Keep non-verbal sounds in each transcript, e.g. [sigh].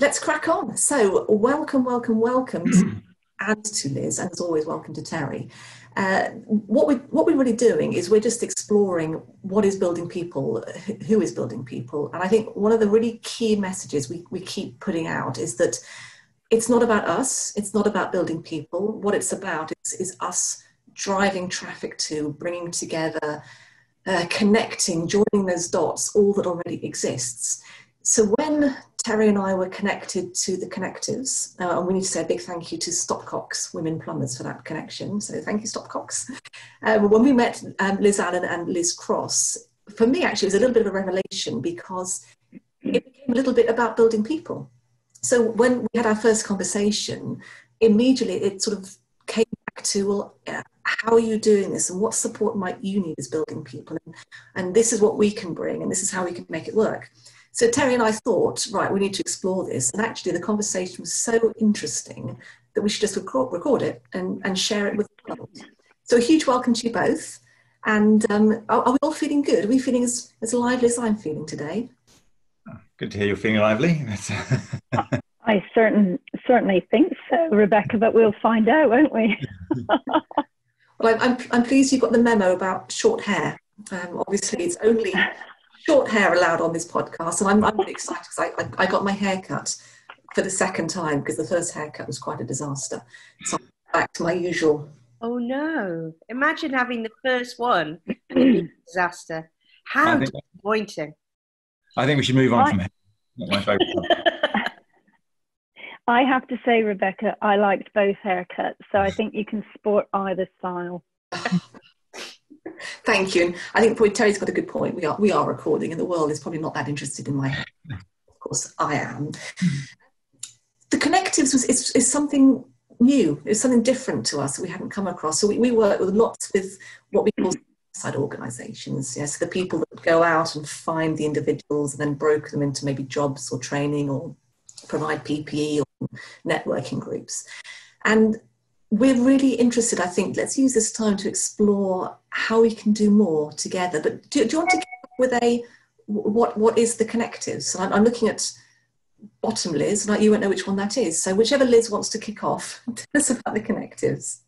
let's crack on. So, welcome, welcome, welcome, and to Liz, and as always, welcome to Terry. Uh, what we what we're really doing is we're just exploring what is building people, who is building people, and I think one of the really key messages we, we keep putting out is that it's not about us, it's not about building people. What it's about is, is us driving traffic to, bringing together, uh, connecting, joining those dots, all that already exists. So when Terry and I were connected to the connectives, uh, and we need to say a big thank you to Stopcocks Women Plumbers for that connection. So thank you, Stopcocks. Um, when we met um, Liz Allen and Liz Cross, for me actually it was a little bit of a revelation because it became a little bit about building people. So when we had our first conversation, immediately it sort of came back to well, uh, how are you doing this, and what support might you need as building people, and, and this is what we can bring, and this is how we can make it work. So Terry and I thought, right, we need to explore this. And actually, the conversation was so interesting that we should just record, record it and, and share it with the world. So a huge welcome to you both. And um, are, are, we all feeling good? Are we feeling as, as lively as I'm feeling today? Good to hear you're feeling lively. [laughs] I certain, certainly think so, Rebecca, but we'll find out, won't we? [laughs] well, I'm, I'm, I'm, pleased you got the memo about short hair. Um, obviously, it's only [laughs] short hair allowed on this podcast, and I'm, I'm really excited because I, I, I, got my hair cut for the second time because the first haircut was quite a disaster. So I'm back to my usual. Oh no! Imagine having the first one [clears throat] disaster. How disappointing! I think we should move on I, from it. Not my favourite. [laughs] I have to say, Rebecca, I liked both haircuts, so I think you can sport either style. [laughs] Thank you. And I think probably Terry's got a good point. We are we are recording, and the world is probably not that interested in my. Of course, I am. The connectives was is, is something new. It's something different to us that we hadn't come across. So we, we work with lots with what we call side organizations. Yes, the people that go out and find the individuals and then broker them into maybe jobs or training or provide PPE or networking groups. And we're really interested, I think, let's use this time to explore how we can do more together. But do, do you want to get with a what what is the connectives? So I'm, I'm, looking at bottom Liz, like you won't know which one that is. So whichever Liz wants to kick off, [laughs] tell us about the connectives.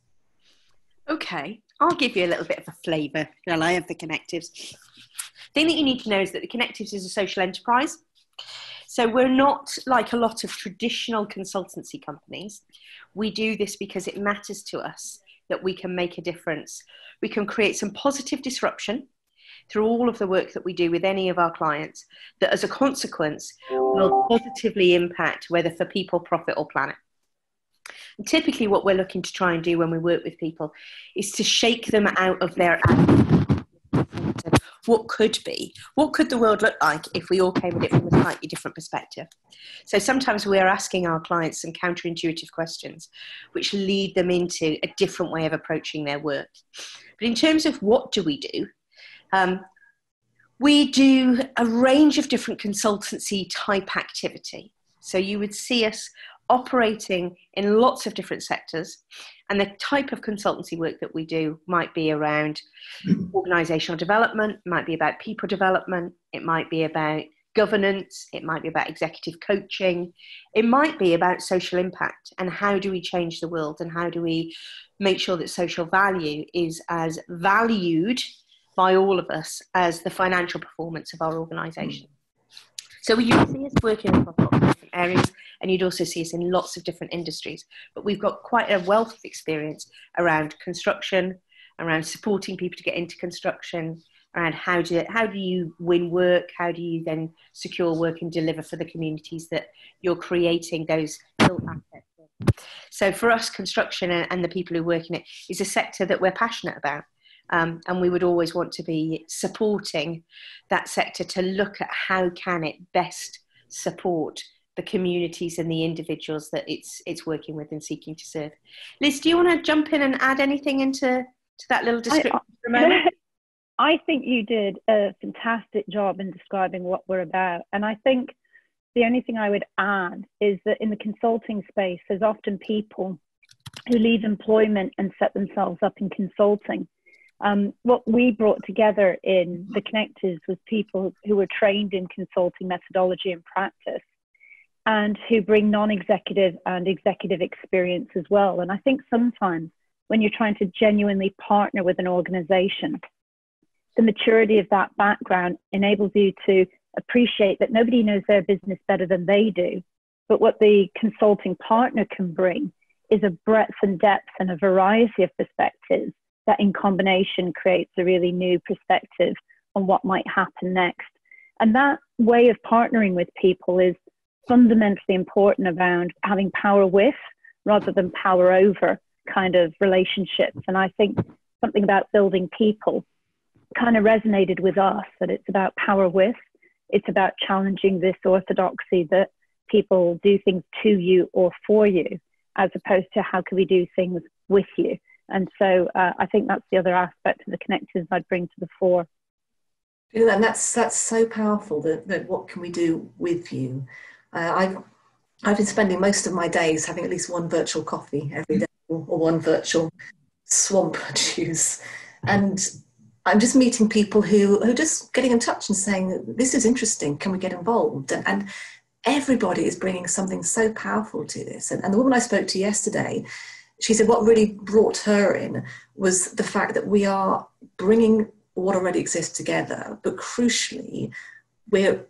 Okay, I'll give you a little bit of a flavour, shall I, of the connectives. The thing that you need to know is that the connectives is a social enterprise. So we're not like a lot of traditional consultancy companies. We do this because it matters to us that we can make a difference. We can create some positive disruption through all of the work that we do with any of our clients that as a consequence will positively impact whether for people, profit, or planet. And typically, what we're looking to try and do when we work with people is to shake them out of their what could be, what could the world look like if we all came at it from a slightly different perspective. So sometimes we are asking our clients some counterintuitive questions, which lead them into a different way of approaching their work. But in terms of what do we do, um, we do a range of different consultancy type activity. So you would see us operating in lots of different sectors. And the type of consultancy work that we do might be around [clears throat] organizational development, might be about people development, it might be about governance, it might be about executive coaching, it might be about social impact and how do we change the world and how do we make sure that social value is as valued by all of us as the financial performance of our organization. So we see us working across lots of different areas, and you'd also see us in lots of different industries. But we've got quite a wealth of experience around construction, around supporting people to get into construction, around how do how do you win work, how do you then secure work and deliver for the communities that you're creating those built assets. So for us, construction and the people who work in it is a sector that we're passionate about. Um, and we would always want to be supporting that sector to look at how can it best support the communities and the individuals that it's it's working with and seeking to serve. Liz, do you want to jump in and add anything into to that little description I? [laughs] I think you did a fantastic job in describing what we're about. And I think the only thing I would add is that in the consulting space, there's often people who leave employment and set themselves up in consulting um, what we brought together in the connectives was people who were trained in consulting methodology and practice. and who bring non executive and executive experience as well. And I think sometimes when you're trying to genuinely partner with an organization, the maturity of that background enables you to appreciate that nobody knows their business better than they do. But what the consulting partner can bring is a breadth and depth and a variety of perspectives that in combination creates a really new perspective on what might happen next. And that way of partnering with people is fundamentally important around having power with rather than power over kind of relationships. And I think something about building people kind of resonated with us that it's about power with, it's about challenging this orthodoxy that people do things to you or for you, as opposed to how can we do things with you. And so uh, I think that's the other aspect of the connectives I'd bring to the fore. And that's that's so powerful. That, that what can we do with you? Uh, I've I've been spending most of my days having at least one virtual coffee every day, or, or one virtual swamp [laughs] juice, and I'm just meeting people who who are just getting in touch and saying this is interesting. Can we get involved? And, and everybody is bringing something so powerful to this. And, and the woman I spoke to yesterday, she said what really brought her in was the fact that we are bringing what already exists together, but crucially, we're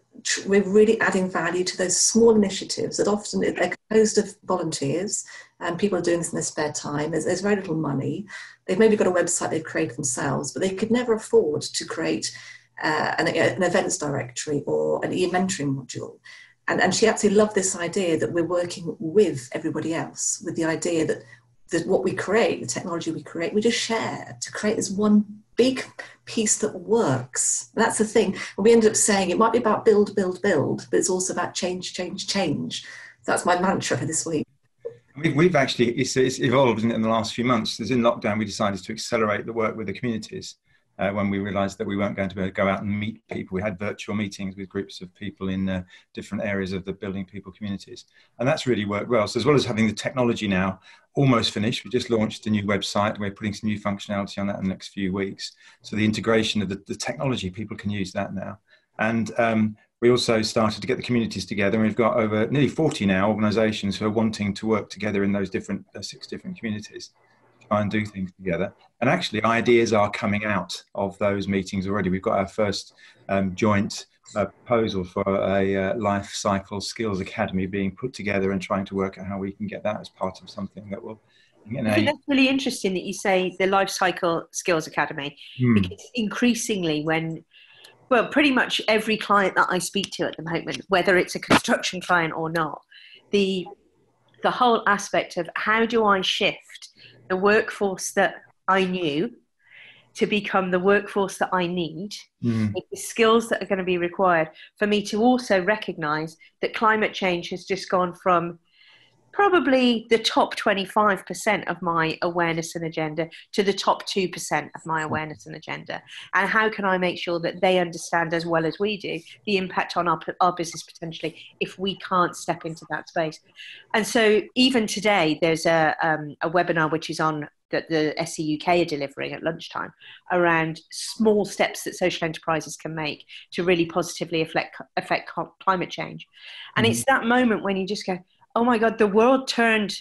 we're really adding value to those small initiatives that often they're composed of volunteers and people are doing this in their spare time. There's, there's very little money. They've maybe got a website they've created themselves, but they could never afford to create uh, an, an, events directory or an e-mentoring module. And, and she absolutely loved this idea that we're working with everybody else, with the idea that that what we create, the technology we create, we just share to create this one big piece that works. That's the thing. And we end up saying it might be about build, build, build, but it's also about change, change, change. That's my mantra for this week. We've actually, it's, it's evolved in, in the last few months. As in lockdown, we decided to accelerate the work with the communities uh, when we realized that we weren't going to be able to go out and meet people. We had virtual meetings with groups of people in uh, different areas of the building people communities. And that's really worked well. So, as well as having the technology now almost finished, we just launched a new website. We're putting some new functionality on that in the next few weeks. So, the integration of the, the technology, people can use that now. And um, we also started to get the communities together and we've got over nearly 40 now organizations who are wanting to work together in those different uh, six different communities try and do things together. And actually, ideas are coming out of those meetings already. We've got our first um, joint uh, proposal for a uh, life cycle skills academy being put together and trying to work out how we can get that as part of something that will. You know, I think that's really interesting that you say the life cycle skills academy hmm. because increasingly when well pretty much every client that i speak to at the moment whether it's a construction client or not the the whole aspect of how do i shift the workforce that I knew to become the workforce that I need, mm. the skills that are going to be required for me to also recognize that climate change has just gone from probably the top 25% of my awareness and agenda to the top 2% of my awareness and agenda and how can i make sure that they understand as well as we do the impact on our, our business potentially if we can't step into that space and so even today there's a, um, a webinar which is on that the SEUK are delivering at lunchtime around small steps that social enterprises can make to really positively affect, affect climate change. And mm-hmm. it's that moment when you just go, oh my God, the world turned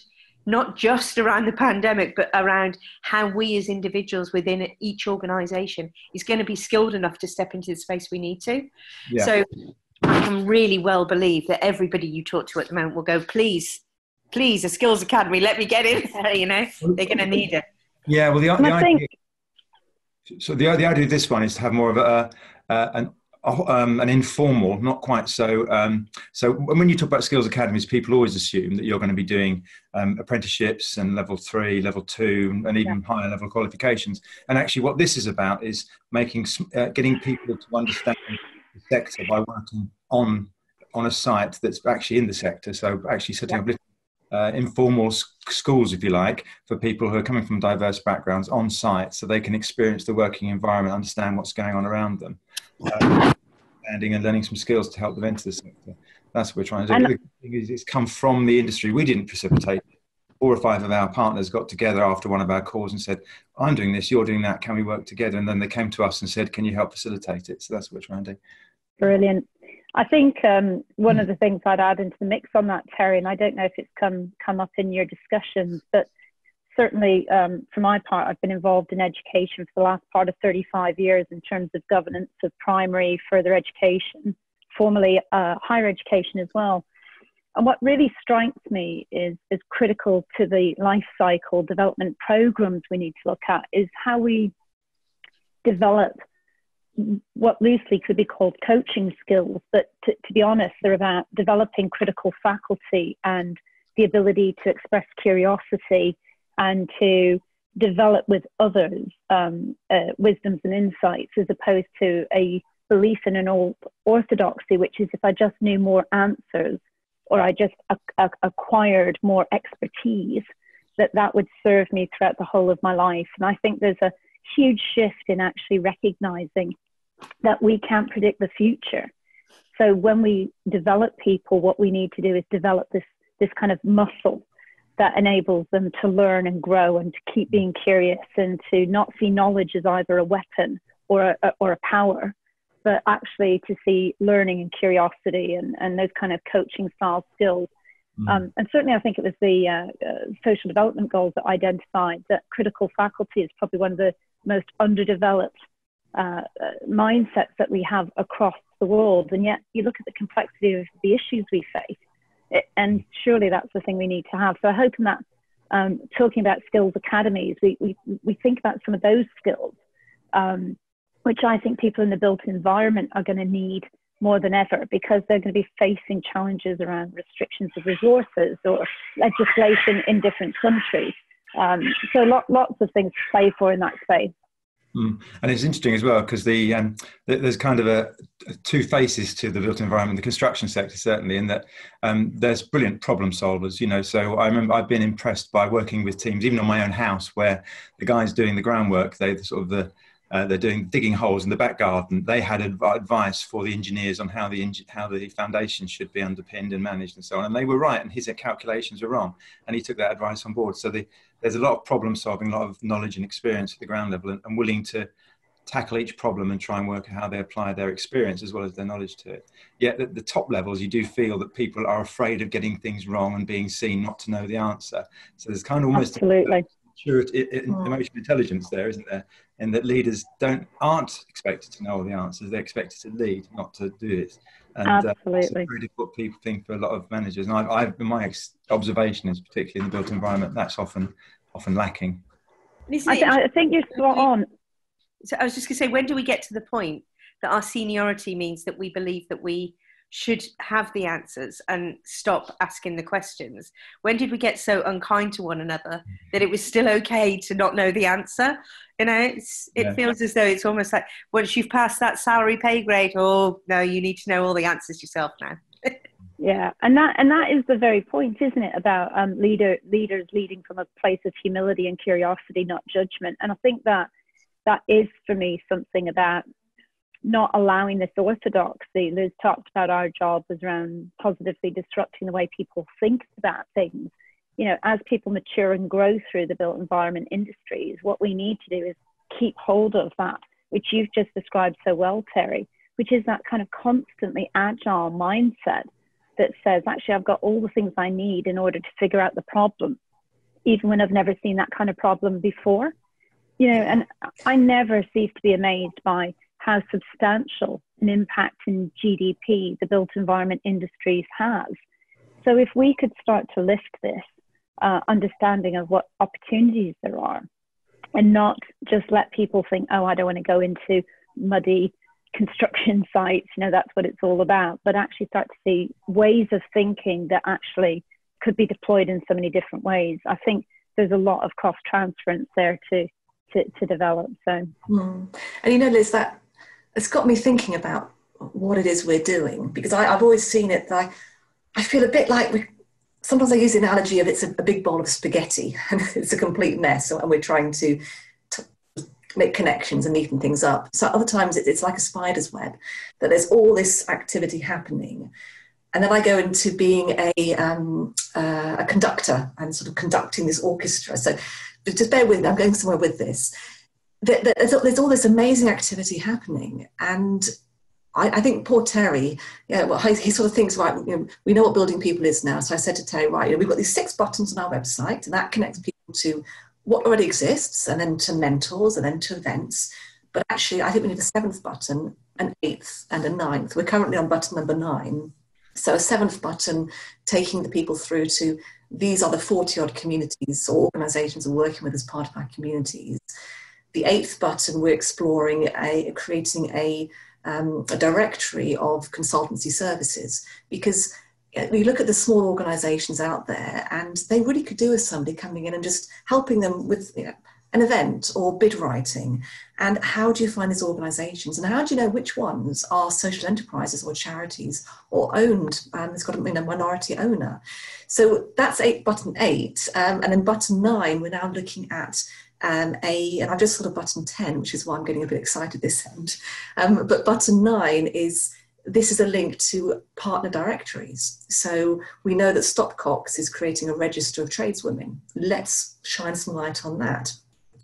not just around the pandemic, but around how we as individuals within each organization is going to be skilled enough to step into the space we need to. Yeah. So I can really well believe that everybody you talk to at the moment will go, please, please, a skills academy, let me get in there, you know, they're going to need it. Yeah, well, the, the idea, so the, the idea of this one is to have more of a, uh, an um, an informal, not quite so. Um, so when you talk about skills academies, people always assume that you're going to be doing um, apprenticeships and level three, level two, and even yeah. higher level qualifications. And actually, what this is about is making, uh, getting people to understand the sector by working on on a site that's actually in the sector. So actually setting yeah. up uh, informal schools, if you like, for people who are coming from diverse backgrounds on site, so they can experience the working environment, understand what's going on around them uh, and learning some skills to help them enter the sector. That's what we're trying to do. And, it's come from the industry. We didn't precipitate. Four or five of our partners got together after one of our calls and said, "I'm doing this, you're doing that. Can we work together?" And then they came to us and said, "Can you help facilitate it?" So that's what we're trying to do. Brilliant. I think um, one of the things I'd add into the mix on that, Terry, and I don't know if it's come come up in your discussions, but certainly um, for my part, I've been involved in education for the last part of 35 years in terms of governance of primary, further education, formally uh, higher education as well. And what really strikes me is, is critical to the life cycle development programs we need to look at is how we develop what loosely could be called coaching skills, but to, to, be honest, they're about developing critical faculty and the ability to express curiosity and to develop with others um, uh, wisdoms and insights as opposed to a belief in an old orthodoxy, which is if I just knew more answers or I just acquired more expertise, that that would serve me throughout the whole of my life. And I think there's a huge shift in actually recognizing that we can't predict the future. So when we develop people, what we need to do is develop this this kind of muscle that enables them to learn and grow and to keep being curious and to not see knowledge as either a weapon or a, or a power, but actually to see learning and curiosity and, and those kind of coaching style skills. Mm. Um, and certainly, I think it was the uh, uh, social development goals that identified that critical faculty is probably one of the most underdeveloped uh, mindsets that we have across the world. And yet, you look at the complexity of the issues we face, it, and surely that's the thing we need to have. So I hope in that um, talking about skills academies, we, we, we think about some of those skills, um, which I think people in the built environment are going to need more than ever because they're going to be facing challenges around restrictions of resources or legislation in different countries. Um, so lot, lots of things to play for in that space. Mm. And it's interesting as well because the, um, there's kind of a, a, two faces to the built environment, the construction sector certainly, in that um, there's brilliant problem solvers. You know, so I remember I've been impressed by working with teams, even on my own house, where the guys doing the groundwork, they sort of the uh, they're doing digging holes in the back garden. They had adv- advice for the engineers on how the how the foundation should be underpinned and managed and so on. And they were right, and his calculations were wrong, and he took that advice on board. So the, there's a lot of problem solving, a lot of knowledge and experience at the ground level, and, and willing to tackle each problem and try and work out how they apply their experience as well as their knowledge to it. Yet at the top levels, you do feel that people are afraid of getting things wrong and being seen not to know the answer. So there's kind of almost absolutely. Maturity, emotional intelligence there, isn't there? And that leaders don't aren't expected to know all the answers. They're expected to lead, not to do it. And, Absolutely. Uh, it's a very difficult people thing for a lot of managers. And I've, I've my ex- observation is particularly in the built environment that's often often lacking. I, th- I think you're spot on. So I was just going to say, when do we get to the point that our seniority means that we believe that we should have the answers and stop asking the questions? When did we get so unkind to one another that it was still okay to not know the answer? You know, it's, it yeah. feels as though it's almost like once you've passed that salary pay grade, oh no, you need to know all the answers yourself now. [laughs] yeah, and that and that is the very point, isn't it? About um, leader leaders leading from a place of humility and curiosity, not judgment. And I think that that is for me something about not allowing this orthodoxy. Liz talked about our job was around positively disrupting the way people think about things. You know, as people mature and grow through the built environment industries, what we need to do is keep hold of that, which you've just described so well, Terry, which is that kind of constantly agile mindset that says, actually, I've got all the things I need in order to figure out the problem, even when I've never seen that kind of problem before. You know, and I never cease to be amazed by how substantial an impact in GDP the built environment industries has. So if we could start to lift this uh, understanding of what opportunities there are and not just let people think, oh, I don't want to go into muddy construction [laughs] sites, you know, that's what it's all about, but actually start to see ways of thinking that actually could be deployed in so many different ways. I think there's a lot of cross transference there to, to, to develop. So, mm. and you know, Liz, that it's got me thinking about what it is we're doing because I, have always seen it that I, I feel a bit like we sometimes I use the analogy of it's a, a, big bowl of spaghetti [laughs] and it's a complete mess and we're trying to, to make connections and neaten things up. So other times it, it's like a spider's web that there's all this activity happening. And then I go into being a, um, uh, a conductor and sort of conducting this orchestra. So just bear with me, I'm going somewhere with this there's all this amazing activity happening and I, I, think poor Terry, yeah, well, he, he, sort of thinks, right, you know, we know what building people is now. So I said to Terry, right, you know, we've got these six buttons on our website, and that connects people to what already exists, and then to mentors, and then to events. But actually, I think we need a seventh button, an eighth, and a ninth. We're currently on button number nine. So a seventh button taking the people through to these are the 40 odd communities or organizations we're working with as part of our communities. The eighth button, we're exploring a, creating a, um, a directory of consultancy services. Because we look at the small organizations out there and they really could do with somebody coming in and just helping them with you know, an event or bid writing. And how do you find these organizations? And how do you know which ones are social enterprises or charities or owned um, it's got a you know, minority owner? So that's eight button eight um, and then button nine we're now looking at um, a and i've just sort of button 10 which is why i'm getting a bit excited this end um, but button nine is this is a link to partner directories. So we know that Stopcocks is creating a register of tradeswomen. Let's shine some light on that.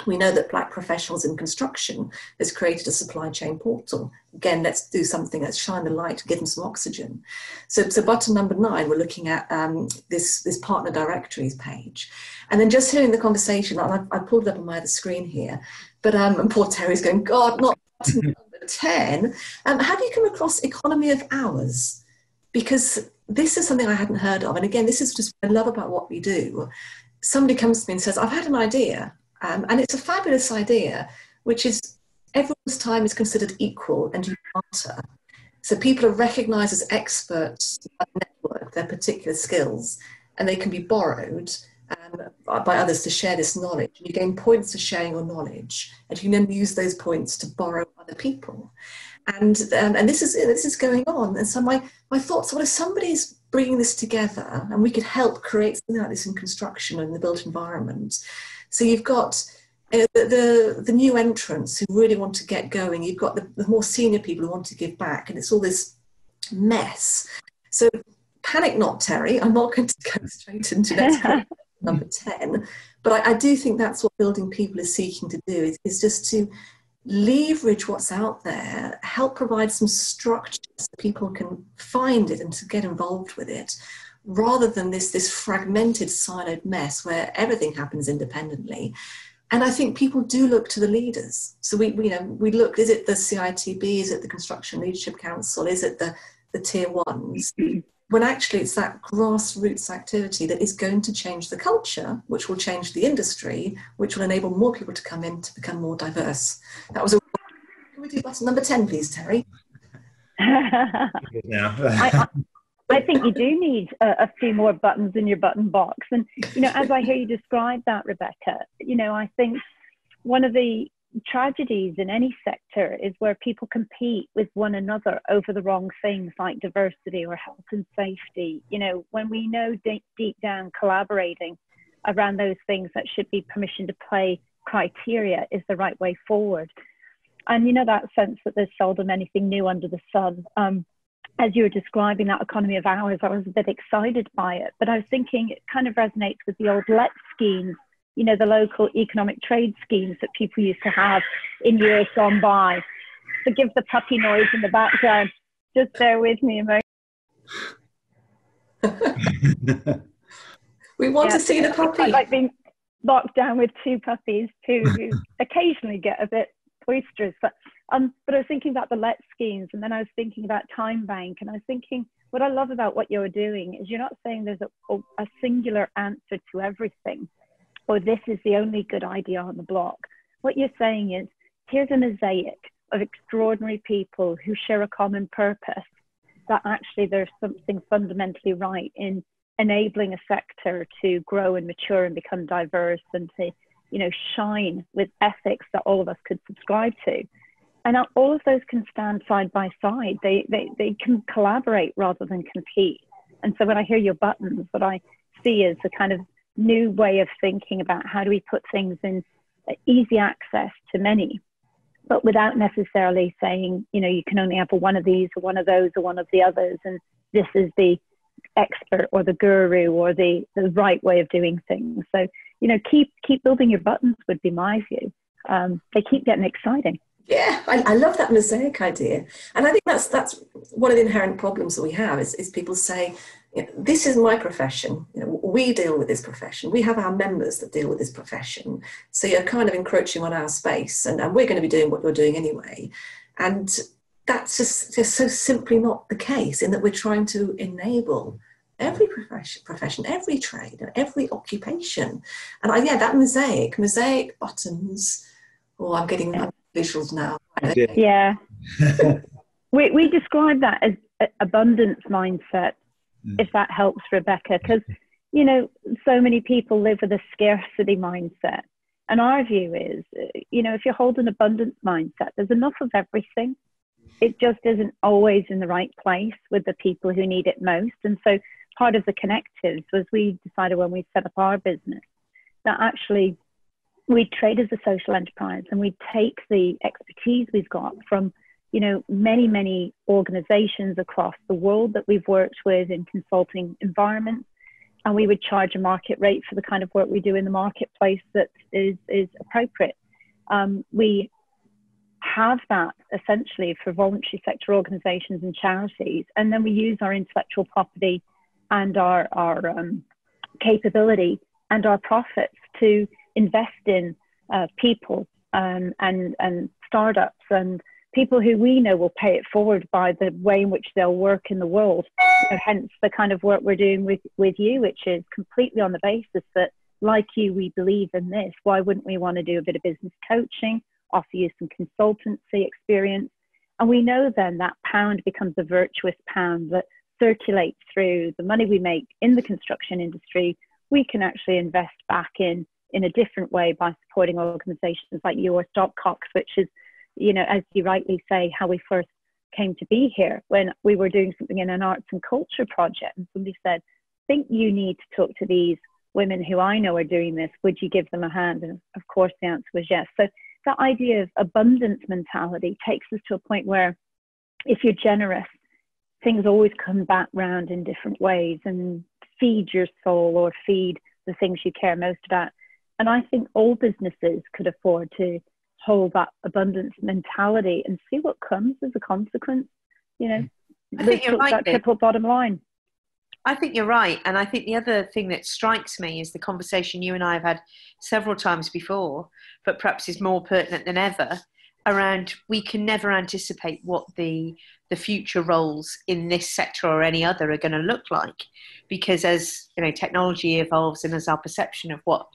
We know that Black Professionals in Construction has created a supply chain portal. Again, let's do something, let's shine the light, give them some oxygen. So, so button number nine, we're looking at um, this, this partner directories page. And then just hearing the conversation, I, I pulled it up on my other screen here, but um, and [laughs] poor Terry's going, God, not button [laughs] number 10. Um, have you come across economy of hours? Because this is something I hadn't heard of. And again, this is just what I love about what we do. Somebody comes to me and says, I've had an idea um, and it's a fabulous idea, which is everyone's time is considered equal and you matter. So people are recognized as experts by the network, their particular skills, and they can be borrowed um, by others to share this knowledge. You gain points for sharing your knowledge, and you can then use those points to borrow other people. And um, and this is this is going on. And so my my thoughts: what if somebody's bringing this together, and we could help create something like this in construction and the built environment? So you've got uh, the, the, new entrants who really want to get going. You've got the, the more senior people who want to give back, and it's all this mess. So panic not, Terry. I'm not going to [laughs] go straight into next [laughs] number 10, but I, I, do think that's what building people is seeking to do is, is just to leverage what's out there, help provide some structure so people can find it and to get involved with it, rather than this, this fragmented, siloed mess where everything happens independently. And I think people do look to the leaders. So we, we, you know, we look, is it the CITB, is it the Construction Leadership Council, is it the, the tier ones? [clears throat] when actually it's that grassroots activity that is going to change the culture, which will change the industry, which will enable more people to come in to become more diverse. That was a. Can we do button number 10, please, Terry? [laughs] now. I, I think you do need a, a, few more buttons in your button box. And, you know, as I hear you describe that, Rebecca, you know, I think one of the tragedies in any sector is where people compete with one another over the wrong things like diversity or health and safety. You know, when we know deep, deep down collaborating around those things that should be permission to play criteria is the right way forward. And, you know, that sense that there's seldom anything new under the sun. Um, as you were describing that economy of hours, I was a bit excited by it. But I was thinking it kind of resonates with the old let schemes, you know, the local economic trade schemes that people used to have in years gone by. Forgive the puppy noise in the background. Just bear with me a moment. [laughs] we want yeah, to see the puppy. Like being locked down with two puppies who, who [laughs] occasionally get a bit boisterous. But um, but I was thinking about the let schemes, and then I was thinking about Time Bank, and I was thinking what I love about what you're doing is you're not saying there's a, a singular answer to everything, or this is the only good idea on the block. What you're saying is here's a mosaic of extraordinary people who share a common purpose. That actually there's something fundamentally right in enabling a sector to grow and mature and become diverse and to you know shine with ethics that all of us could subscribe to and all of those can stand side by side. They, they, they can collaborate rather than compete. And so when I hear your buttons, what I see is a kind of new way of thinking about how do we put things in easy access to many, but without necessarily saying, you know, you can only have one of these or one of those or one of the others. And this is the expert or the guru or the, the right way of doing things. So, you know, keep, keep building your buttons would be my view. Um, they keep getting exciting. Yeah, I, I, love that mosaic idea, and I think that's that's one of the inherent problems that we have is, is people say, you know, "This is my profession. You know, we deal with this profession. We have our members that deal with this profession. So you're kind of encroaching on our space, and, and we're going to be doing what you're doing anyway." And that's just, just so simply not the case. In that we're trying to enable every profession, profession, every trade, and every occupation. And I, yeah, that mosaic, mosaic buttons. Oh, I'm getting visuals now. Yeah. [laughs] we, we describe that as abundance mindset, mm. if that helps, Rebecca, because, you know, so many people live with a scarcity mindset. And our view is, you know, if you hold an abundance mindset, there's enough of everything. It just isn't always in the right place with the people who need it most. And so part of the connectives was we decided when we set up our business that actually we trade as a social enterprise and we take the expertise we've got from you know many many organizations across the world that we've worked with in consulting environments and we would charge a market rate for the kind of work we do in the marketplace that is is appropriate. Um, we have that essentially for voluntary sector organizations and charities and then we use our intellectual property and our, our um, capability and our profits to invest in uh, people um, and, and startups and people who we know will pay it forward by the way in which they'll work in the world. Hence the kind of work we're doing with, with you, which is completely on the basis that, like you, we believe in this. Why wouldn't we want to do a bit of business coaching, offer you some consultancy experience? And we know then that pound becomes a virtuous pound that circulates through the money we make in the construction industry, we can actually invest back in in a different way by supporting organizations like you or Stopcocks, which is, you know, as you rightly say, how we first came to be here when we were doing something in an arts and culture project and somebody said, think you need to talk to these women who I know are doing this. Would you give them a hand? And of course the answer was yes. So that idea of abundance mentality takes us to a point where if you're generous things always come back round in different ways and feed your soul or feed the things you care most about. And I think all businesses could afford to hold that abundance mentality and see what comes as a consequence. You know, mm. I think you're right. That triple bottom line. I think you're right. And I think the other thing that strikes me is the conversation you and I have had several times before, but perhaps is more pertinent than ever around we can never anticipate what the the future roles in this sector or any other are going to look like because as you know technology evolves and as our perception of what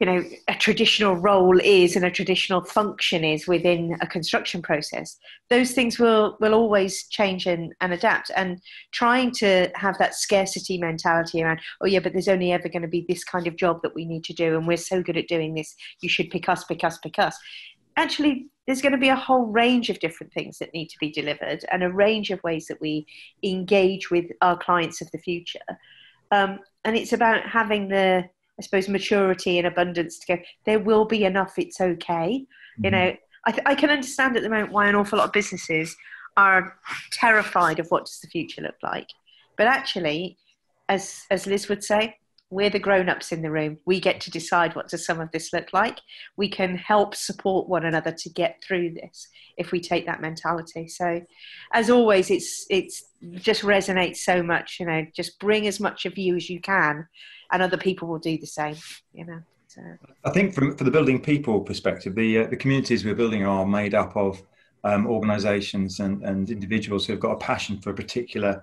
you know a traditional role is and a traditional function is within a construction process those things will will always change and, and adapt and trying to have that scarcity mentality around oh yeah but there's only ever going to be this kind of job that we need to do and we're so good at doing this you should pick us pick us pick us actually there's going to be a whole range of different things that need to be delivered and a range of ways that we engage with our clients of the future. Um, and it's about having the, I suppose, maturity and abundance to go, there will be enough, it's okay. Mm-hmm. You know, I, th- I can understand at the moment why an awful lot of businesses are terrified of what does the future look like. But actually, as, as Liz would say, we're the grown-ups in the room. We get to decide what does some of this look like. We can help support one another to get through this if we take that mentality. So as always it's it's just resonates so much you know. Just bring as much of you as you can and other people will do the same you know so. i think from for the building people perspective the uh, the communities we're building are made up of um, organizations and, and individuals who have got a passion for a particular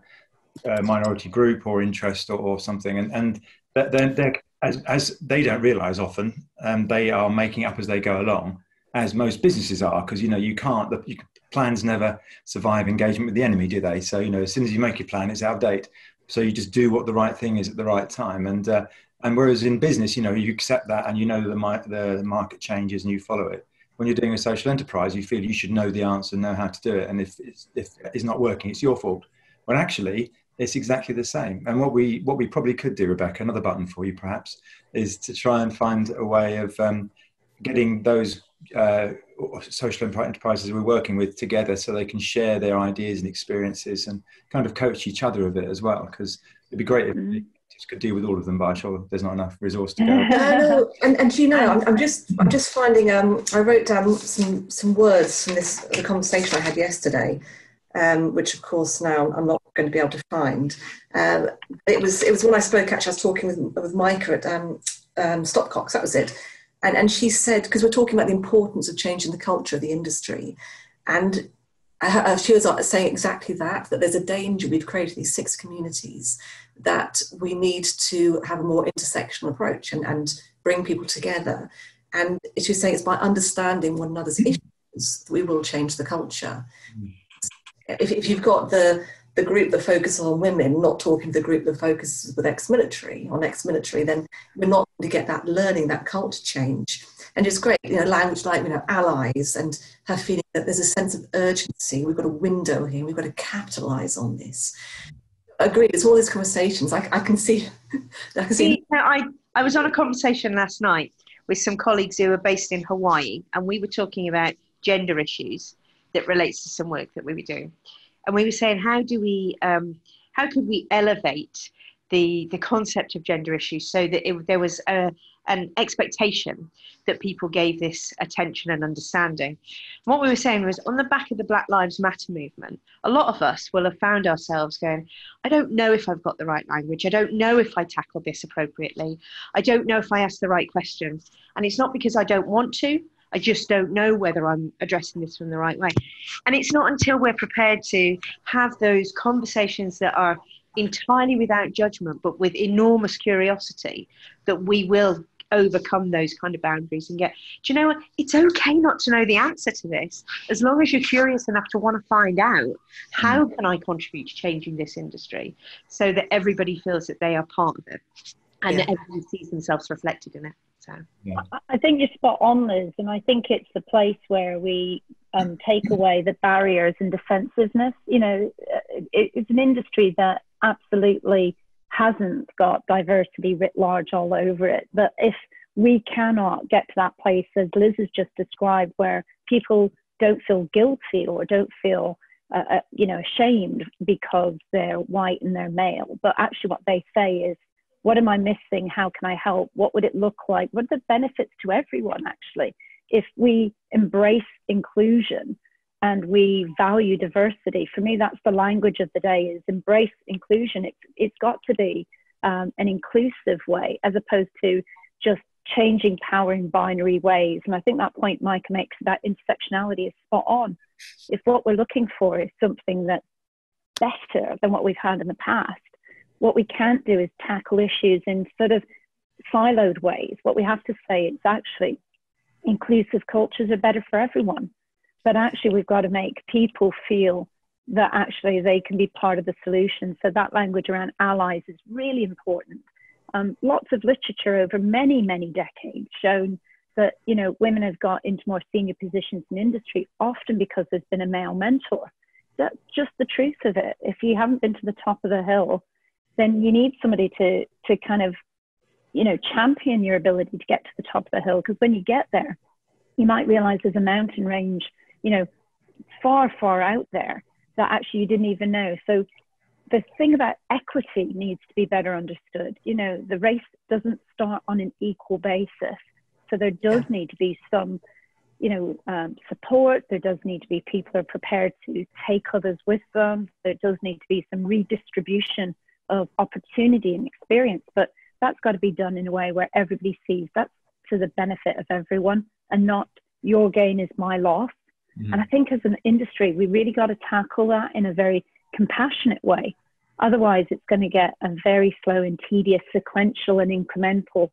uh, minority group or interest or, or something. And, and they're, they're, as, as they don't realize often, um, they are making up as they go along, as most businesses are, because you know you can't. The you, plans never survive engagement with the enemy, do they? So you know, as soon as you make your plan, it's out of date. So you just do what the right thing is at the right time, and uh, and whereas in business, you know, you accept that and you know the, the market changes and you follow it. When you're doing a social enterprise, you feel you should know the answer, know how to do it, and if it's, if it's not working, it's your fault. When actually, it's exactly the same. And what we what we probably could do, Rebecca, another button for you perhaps, is to try and find a way of um, getting those uh, social enterprises we're working with together so they can share their ideas and experiences and kind of coach each other a bit as well. Because it'd be great if mm-hmm. could deal with all of them, but I'm sure there's not enough resource to [laughs] go. no, no. And, and you know, I'm, I'm just I'm just finding. Um, I wrote down some some words from this the conversation I had yesterday, um, which of course now I'm not going to be able to find. Um, it was it was when I spoke. Actually, I was talking with with Micah at um, um, Stopcocks. That was it. And and she said because we're talking about the importance of changing the culture of the industry, and uh, she was saying exactly that that there's a danger we've created these six communities that we need to have a more intersectional approach and, and bring people together and she was saying it's by understanding one another's issues that we will change the culture mm. If, if you've got the the group that focuses on women, not talking to the group that focuses with ex-military on ex-military, then we're not going to get that learning, that culture change. And it's great, you know, language like, you know, allies and her feeling that there's a sense of urgency. We've got a window here. We've got to capitalize on this. Agreed. It's all these conversations. I, I can see. [laughs] I can see. I, I was on a conversation last night with some colleagues who are based in Hawaii, and we were talking about gender issues that relates to some work that we were doing. And we were saying, how do we, um, how could we elevate the the concept of gender issues so that it, there was a, an expectation that people gave this attention and understanding. what we were saying was on the back of the Black Lives Matter movement, a lot of us will have found ourselves going, I don't know if I've got the right language. I don't know if I tackle this appropriately. I don't know if I ask the right questions. And it's not because I don't want to. I just don't know whether I'm addressing this from the right way. And it's not until we're prepared to have those conversations that are entirely without judgment, but with enormous curiosity, that we will overcome those kind of boundaries and get do you know what it's okay not to know the answer to this as long as you're curious enough to want to find out how mm. can i contribute to changing this industry so that everybody feels that they are part of it and yeah. that everyone sees themselves reflected in it so yeah. i think you're spot on liz and i think it's the place where we um, take away the barriers and defensiveness you know it, it's an industry that absolutely hasn't got diversity writ large all over it. But if we cannot get to that place, as Liz has just described, where people don't feel guilty or don't feel uh, uh, you know ashamed because they're white and they're male, but actually what they say is, "What am I missing? How can I help? What would it look like? What are the benefits to everyone?" Actually, if we embrace inclusion and we value diversity. For me, that's the language of the day: is embrace inclusion. It's it's got to be um, an inclusive way as opposed to just changing power in binary ways. And I think that point Mike makes about intersectionality is spot on. If what we're looking for is something that's better than what we've had in the past, what we can't do is tackle issues in sort of siloed ways. What we have to say is actually inclusive cultures are better for everyone but actually we've got to make people feel that actually they can be part of the solution. So that language around allies is really important. Um, lots of literature over many, many decades shown that you know women have got into more senior positions in industry often because there's been a male mentor. That's just the truth of it. If you haven't been to the top of the hill, then you need somebody to to kind of you know champion your ability to get to the top of the hill because when you get there, you might realize there's a mountain range you know, far, far out there that actually you didn't even know. So the thing about equity needs to be better understood. You know, the race doesn't start on an equal basis. So there does need to be some, you know, um, support. There does need to be people who are prepared to take others with them. There does need to be some redistribution of opportunity and experience. But that's got to be done in a way where everybody sees that's to the benefit of everyone and not your gain is my loss Mm. And I think as an industry, we really got to tackle that in a very compassionate way. Otherwise, it's going to get a very slow and tedious, sequential and incremental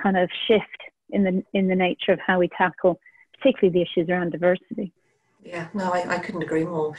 kind of shift in the in the nature of how we tackle, particularly the issues around diversity. Yeah, no, I, I couldn't agree more.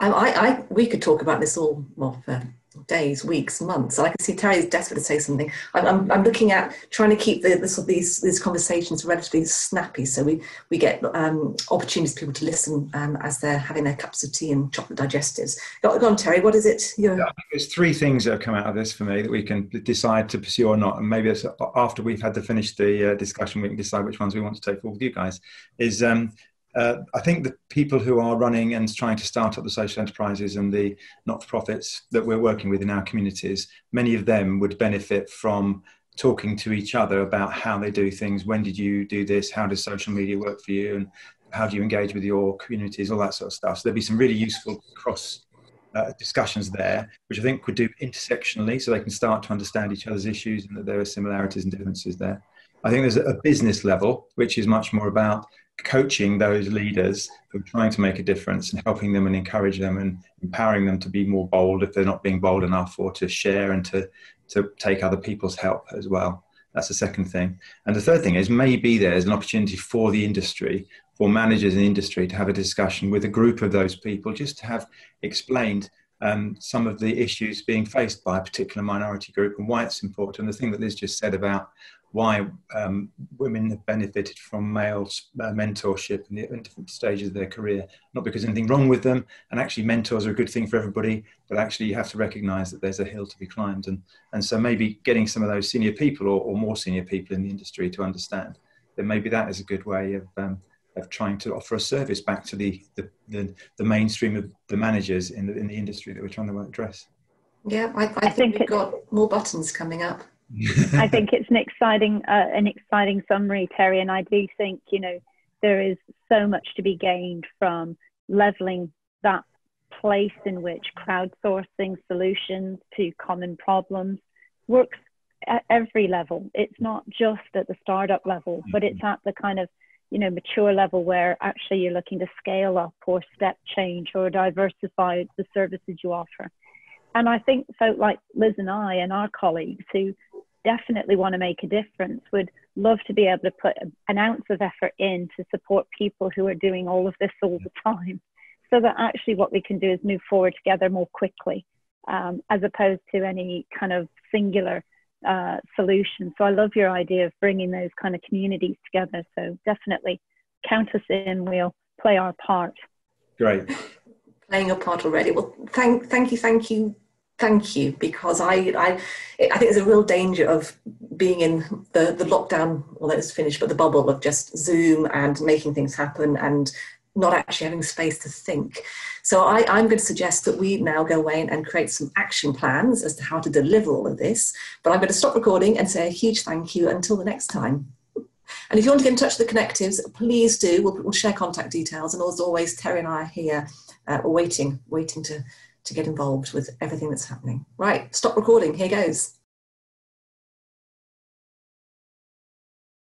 I, I, we could talk about this all well for days, weeks, months. I can see Terry is desperate to say something. I'm, I'm, I'm looking at trying to keep the, the, these these conversations relatively snappy, so we we get um, opportunities for people to listen um, as they're having their cups of tea and chocolate digestives. Go, go on, Terry. What is it? Yeah, there's three things that have come out of this for me that we can decide to pursue or not, and maybe after we've had to finish the uh, discussion, we can decide which ones we want to take forward with you guys. Is um, uh, I think the people who are running and trying to start up the social enterprises and the not-for-profits that we're working with in our communities, many of them would benefit from talking to each other about how they do things. When did you do this? How does social media work for you? And how do you engage with your communities? All that sort of stuff. So there'd be some really useful cross uh, discussions there, which I think could do intersectionally, so they can start to understand each other's issues and that there are similarities and differences there. I think there's a business level, which is much more about coaching those leaders who are trying to make a difference and helping them and encourage them and empowering them to be more bold if they're not being bold enough or to share and to, to take other people's help as well. That's the second thing. And the third thing is maybe there's an opportunity for the industry, for managers in industry to have a discussion with a group of those people just to have explained um, some of the issues being faced by a particular minority group and why it's important. The thing that Liz just said about why um, women have benefited from male uh, mentorship in, the, in, different stages of their career. Not because anything wrong with them, and actually mentors are a good thing for everybody, but actually you have to recognise that there's a hill to be climbed, and and so maybe getting some of those senior people or, or more senior people in the industry to understand that maybe that is a good way of. Um, of trying to offer a service back to the, the, the, the, mainstream of the managers in the, in the industry that we're trying to address. Yeah, I, I, I think, think we've got more buttons coming up. [laughs] I think it's an exciting, uh, an exciting summary, Terry, and I do think you know there is so much to be gained from leveling that place in which crowdsourcing solutions to common problems works at every level. It's not just at the startup level, but it's at the kind of you know mature level where actually you're looking to scale up or step change or diversify the services you offer. And I think folk like Liz and I and our colleagues who definitely want to make a difference would love to be able to put an ounce of effort in to support people who are doing all of this all the time so that actually what we can do is move forward together more quickly um, as opposed to any kind of singular uh, solution. So I love your idea of bringing those kind of communities together. So definitely count us in. We'll play our part. Great. Playing a part already. Well, thank, thank you, thank you thank you because I, I, I think there's a real danger of being in the, the lockdown, although it's finished, but the bubble of just Zoom and making things happen and not actually having space to think. So I, am going to suggest that we now go away and, and create some action plans as to how to deliver all of this. But I'm going to stop recording and say a huge thank you until the next time. And if you want to get in touch with the Connectives, please do. We'll, we'll share contact details. And as always, Terry and I are here uh, waiting, waiting to to get involved with everything that's happening. Right, stop recording. Here goes.